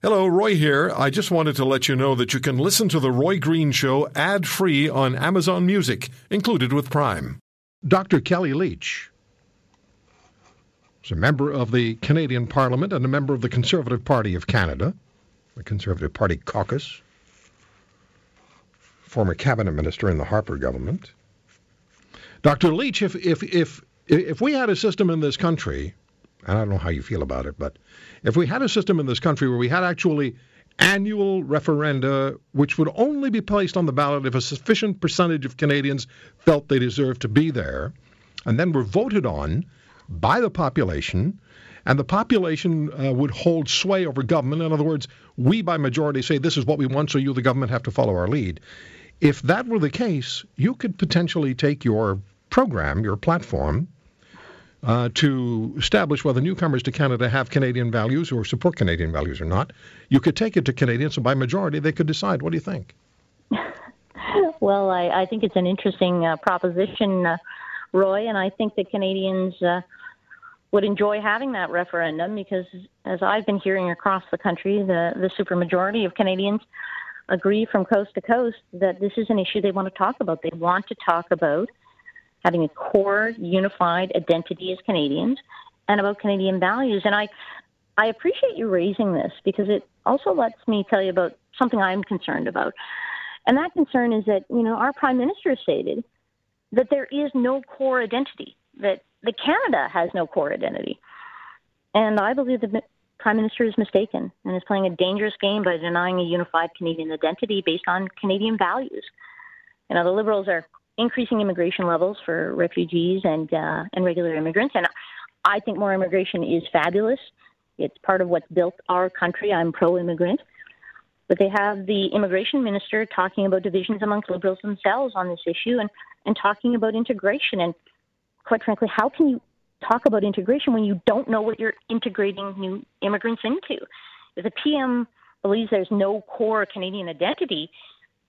Hello, Roy here. I just wanted to let you know that you can listen to The Roy Green Show ad free on Amazon Music, included with Prime. Dr. Kellie Leitch is a member of the Canadian Parliament and a member of the Conservative Party of Canada, the Conservative Party caucus, former cabinet minister in the Harper government. Dr. Leitch, if, if, if, if we had a system in this country I don't know how you feel about it, but if we had a system in this country where we had actually annual referenda, which would only be placed on the ballot if a sufficient percentage of Canadians felt they deserved to be there, and then were voted on by the population, and the population uh, would hold sway over government. In other words, we by majority say this is what we want, so you, the government, have to follow our lead. If that were the case, you could potentially take your program, your platform, uh, to establish whether newcomers to Canada have Canadian values or support Canadian values or not. You could take it to Canadians, and by majority, they could decide. What do you think? well, I, I think it's an interesting uh, proposition, uh, Roy, and I think that Canadians uh, would enjoy having that referendum because, as I've been hearing across the country, the, the supermajority of Canadians agree from coast to coast that this is an issue they want to talk about. They want to talk about having a core unified identity as Canadians and about Canadian values. And I, I appreciate you raising this because it also lets me tell you about something I'm concerned about. And that concern is that, you know, our Prime Minister stated that there is no core identity, that, that Canada has no core identity. And I believe the Prime Minister is mistaken and is playing a dangerous game by denying a unified Canadian identity based on Canadian values. You know, the Liberals are increasing immigration levels for refugees and uh, and regular immigrants. And I think more immigration is fabulous. It's part of what's built our country. I'm pro-immigrant. But they have the immigration minister talking about divisions amongst liberals themselves on this issue and, and talking about integration. And quite frankly, how can you talk about integration when you don't know what you're integrating new immigrants into? If the PM believes there's no core Canadian identity,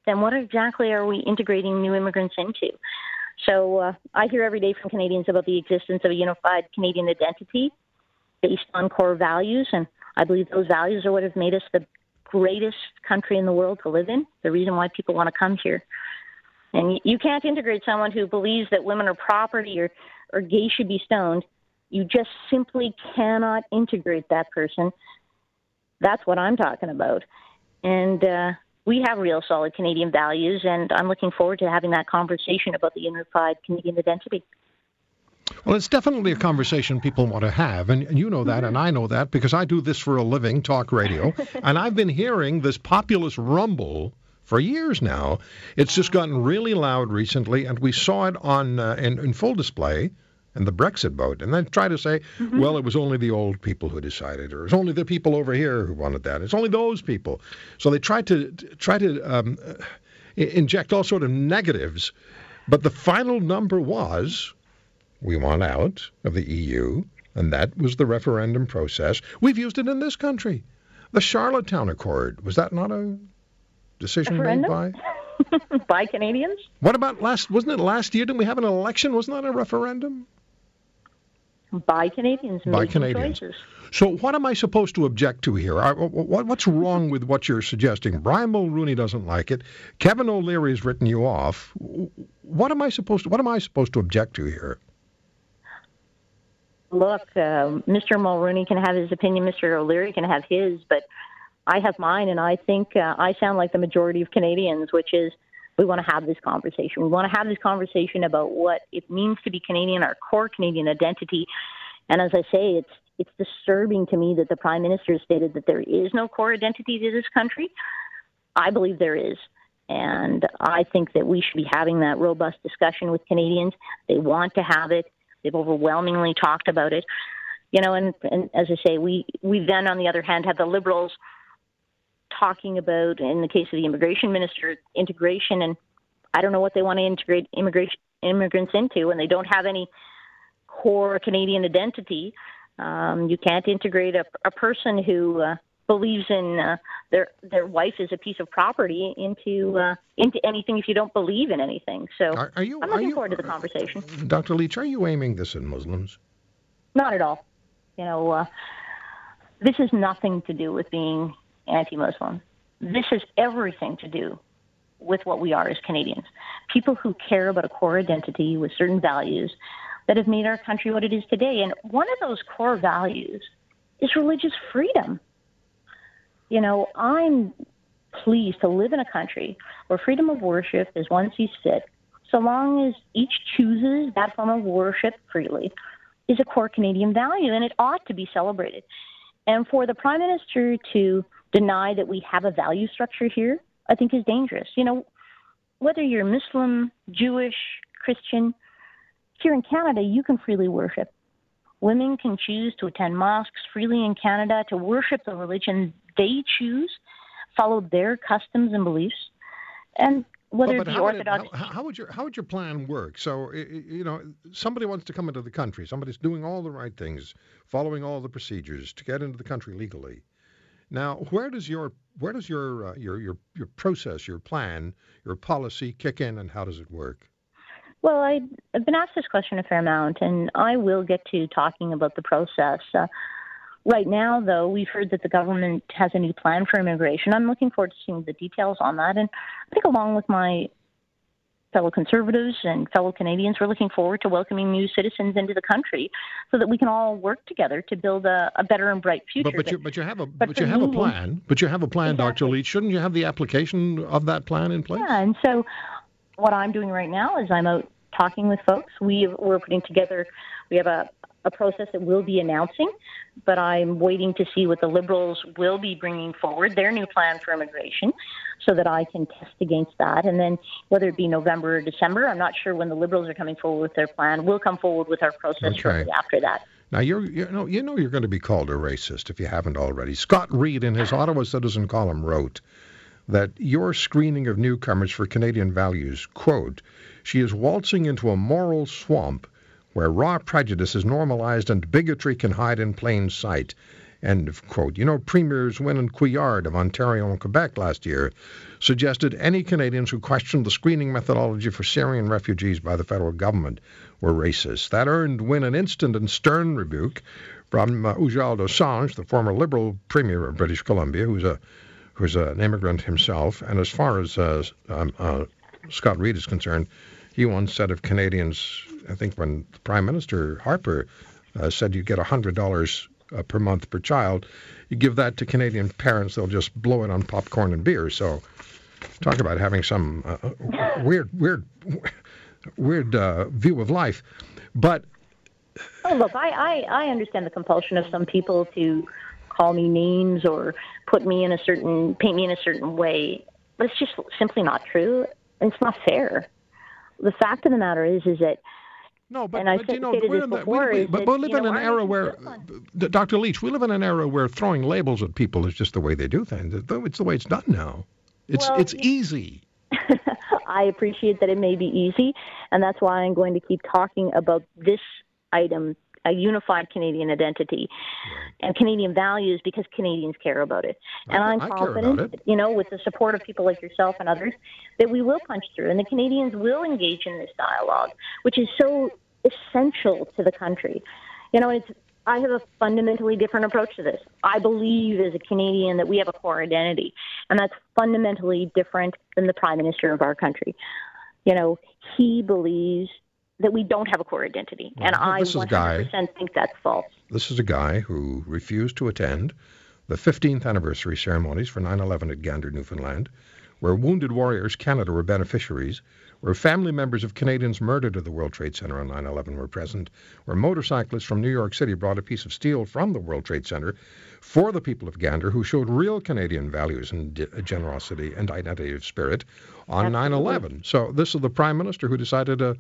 then what exactly are we integrating new immigrants into? So uh, I hear every day from Canadians about the existence of a unified Canadian identity based on core values, and I believe those values are what have made us the greatest country in the world to live in. The reason why people want to come here. And you can't integrate someone who believes that women are property or, or gay should be stoned. You just simply cannot integrate that person. That's what I'm talking about. And uh, we have real solid Canadian values, and I'm looking forward to having that conversation about the unified Canadian identity. Well, it's definitely a conversation people want to have, and, you know that, mm-hmm. and I know that because I do this for a living, talk radio, and I've been hearing this populist rumble for years now. It's just gotten really loud recently, and we saw it on uh, in, in full display and the Brexit vote, and then try to say, mm-hmm. well, it was only the old people who decided, or it's only the people over here who wanted that. It's only those people. So they tried to try to um, inject all sort of negatives, but the final number was, we want out of the EU, and that was the referendum process. We've used it in this country. The Charlottetown Accord was that not a decision referendum? made by? by Canadians? What about last? Wasn't it last year? Didn't we have an election? Wasn't that a referendum? By Canadians. By Canadians. Choices. So what am I supposed to object to here? What's wrong with what you're suggesting? Brian Mulroney doesn't like it. Kevin O'Leary's written you off. What am I supposed to? What am I supposed to object to here? Look, uh, Mr. Mulroney can have his opinion. Mr. O'Leary can have his, but I have mine, and I think uh, I sound like the majority of Canadians, which is we want to have this conversation. We want to have this conversation about what it means to be Canadian, our core Canadian identity. And as I say, it's it's disturbing to me that the Prime Minister stated that there is no core identity to this country. I believe there is. And I think that we should be having that robust discussion with Canadians. They want to have it. They've overwhelmingly talked about it. You know, and, and as I say, we, we then, on the other hand, have the Liberals talking about, in the case of the immigration minister, integration, and I don't know what they want to integrate immigration immigrants into, when they don't have any core Canadian identity. Um, you can't integrate a, a person who uh, believes in uh, their their wife is a piece of property into uh, into anything if you don't believe in anything. So are, are you, I'm looking you, forward to the conversation. Dr. Leitch, are you aiming this at Muslims? Not at all. You know, uh, this has nothing to do with being anti Muslim. This has everything to do with what we are as Canadians. People who care about a core identity with certain values that have made our country what it is today. And one of those core values is religious freedom. You know, I'm pleased to live in a country where freedom of worship is one sees fit, so long as each chooses that form of worship freely, is a core Canadian value, and it ought to be celebrated. And for the Prime Minister to deny that we have a value structure here, I think is dangerous. You know, whether you're Muslim, Jewish, Christian, here in Canada, you can freely worship. Women can choose to attend mosques freely in Canada to worship the religion they choose, follow their customs and beliefs. And whether but, but how Orthodox. Would how, how, would your how would your plan work? So you know, somebody wants to come into the country. Somebody's doing all the right things, following all the procedures to get into the country legally. Now, where does your where does your uh, your your your process, your plan, your policy kick in, and how does it work? Well, I, have been asked this question a fair amount, and I will get to talking about the process. Uh, right now, though, we've heard that the government has a new plan for immigration. I'm looking forward to seeing the details on that, and I think along with my fellow conservatives and fellow Canadians, we're looking forward to welcoming new citizens into the country so that we can all work together to build a, a better and bright future. But, but, you, but you have a but, but you have me, a plan. But you have a plan, exactly. Dr. Leitch. Shouldn't you have the application of that plan in place? Yeah, and so what I'm doing right now is I'm out talking with folks. We we're putting together. We have a a process that we'll be announcing, but I'm waiting to see what the Liberals will be bringing forward, their new plan for immigration, so that I can test against that. And then whether it be November or December, I'm not sure when the Liberals are coming forward with their plan. We'll come forward with our process okay. shortly after that. Now you're you know you know you're going to be called a racist if you haven't already. Scott Reid in his Ottawa Citizen column wrote that your screening of newcomers for Canadian values, quote, she is waltzing into a moral swamp where raw prejudice is normalized and bigotry can hide in plain sight. End of quote. You know, Premiers Wynne and Couillard of Ontario and Quebec last year suggested any Canadians who questioned the screening methodology for Syrian refugees by the federal government were racist. That earned Wynne an instant and stern rebuke from uh, Ujjal the former Liberal Premier of British Columbia, who's a who's an immigrant himself. And as far as uh, um, uh, Scott Reid is concerned, he once said of Canadians, I think when Prime Minister Harper uh, said you get $100 uh, per month per child, you give that to Canadian parents, they'll just blow it on popcorn and beer. So talk about having some uh, weird, weird, weird uh, view of life. But oh, look, I, I, I understand the compulsion of some people to call me names or put me in a certain, paint me in a certain way. But it's just simply not true. It's not fair. The fact of the matter is, is that no, but, but you know, we're in the, we, but we live in an era where, uh, Dr. Leitch, we live in an era where throwing labels at people is just the way they do things. It's the way it's done now. It's well, it's easy. I appreciate that it may be easy, and that's why I'm going to keep talking about this item a unified Canadian identity right. and Canadian values because Canadians care about it. And I, am confident, you know, with the support of people like yourself and others, that we will punch through and the Canadians will engage in this dialogue, which is so essential to the country. You know, it's I have a fundamentally different approach to this. I believe as a Canadian that we have a core identity, and that's fundamentally different than the Prime Minister of our country. You know, he believes that we don't have a core identity. Well, and I 100% guy, think that's false. This is a guy who refused to attend the 15th anniversary ceremonies for 9 11 at Gander, Newfoundland, where Wounded Warriors Canada were beneficiaries, where family members of Canadians murdered at the World Trade Center on 9 11 were present, where motorcyclists from New York City brought a piece of steel from the World Trade Center for the people of Gander who showed real Canadian values and generosity and identity of spirit on 9 11. So this is the Prime Minister who decided to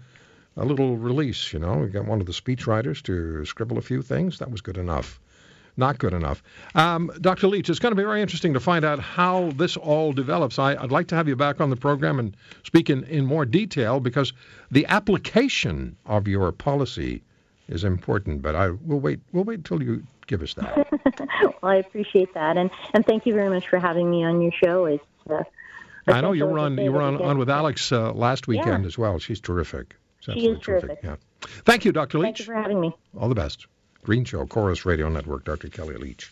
a little release, you know. We got one of the speechwriters to scribble a few things. That was good enough. Not good enough. Um, Dr. Leitch, it's going to be very interesting to find out how this all develops. I, would like to have you back on the program and speak in, in more detail because the application of your policy is important. But I will wait. We'll wait until you give us that. well, I appreciate that, and and thank you very much for having me on your show. It's, uh, I know you were on you were on, on with Alex uh, last weekend yeah. as well. She's terrific. She is terrific. Yeah. Thank you, Dr. Leitch. Thank you for having me. All the best. Green Show, Corus Radio Network, Dr. Kellie Leitch.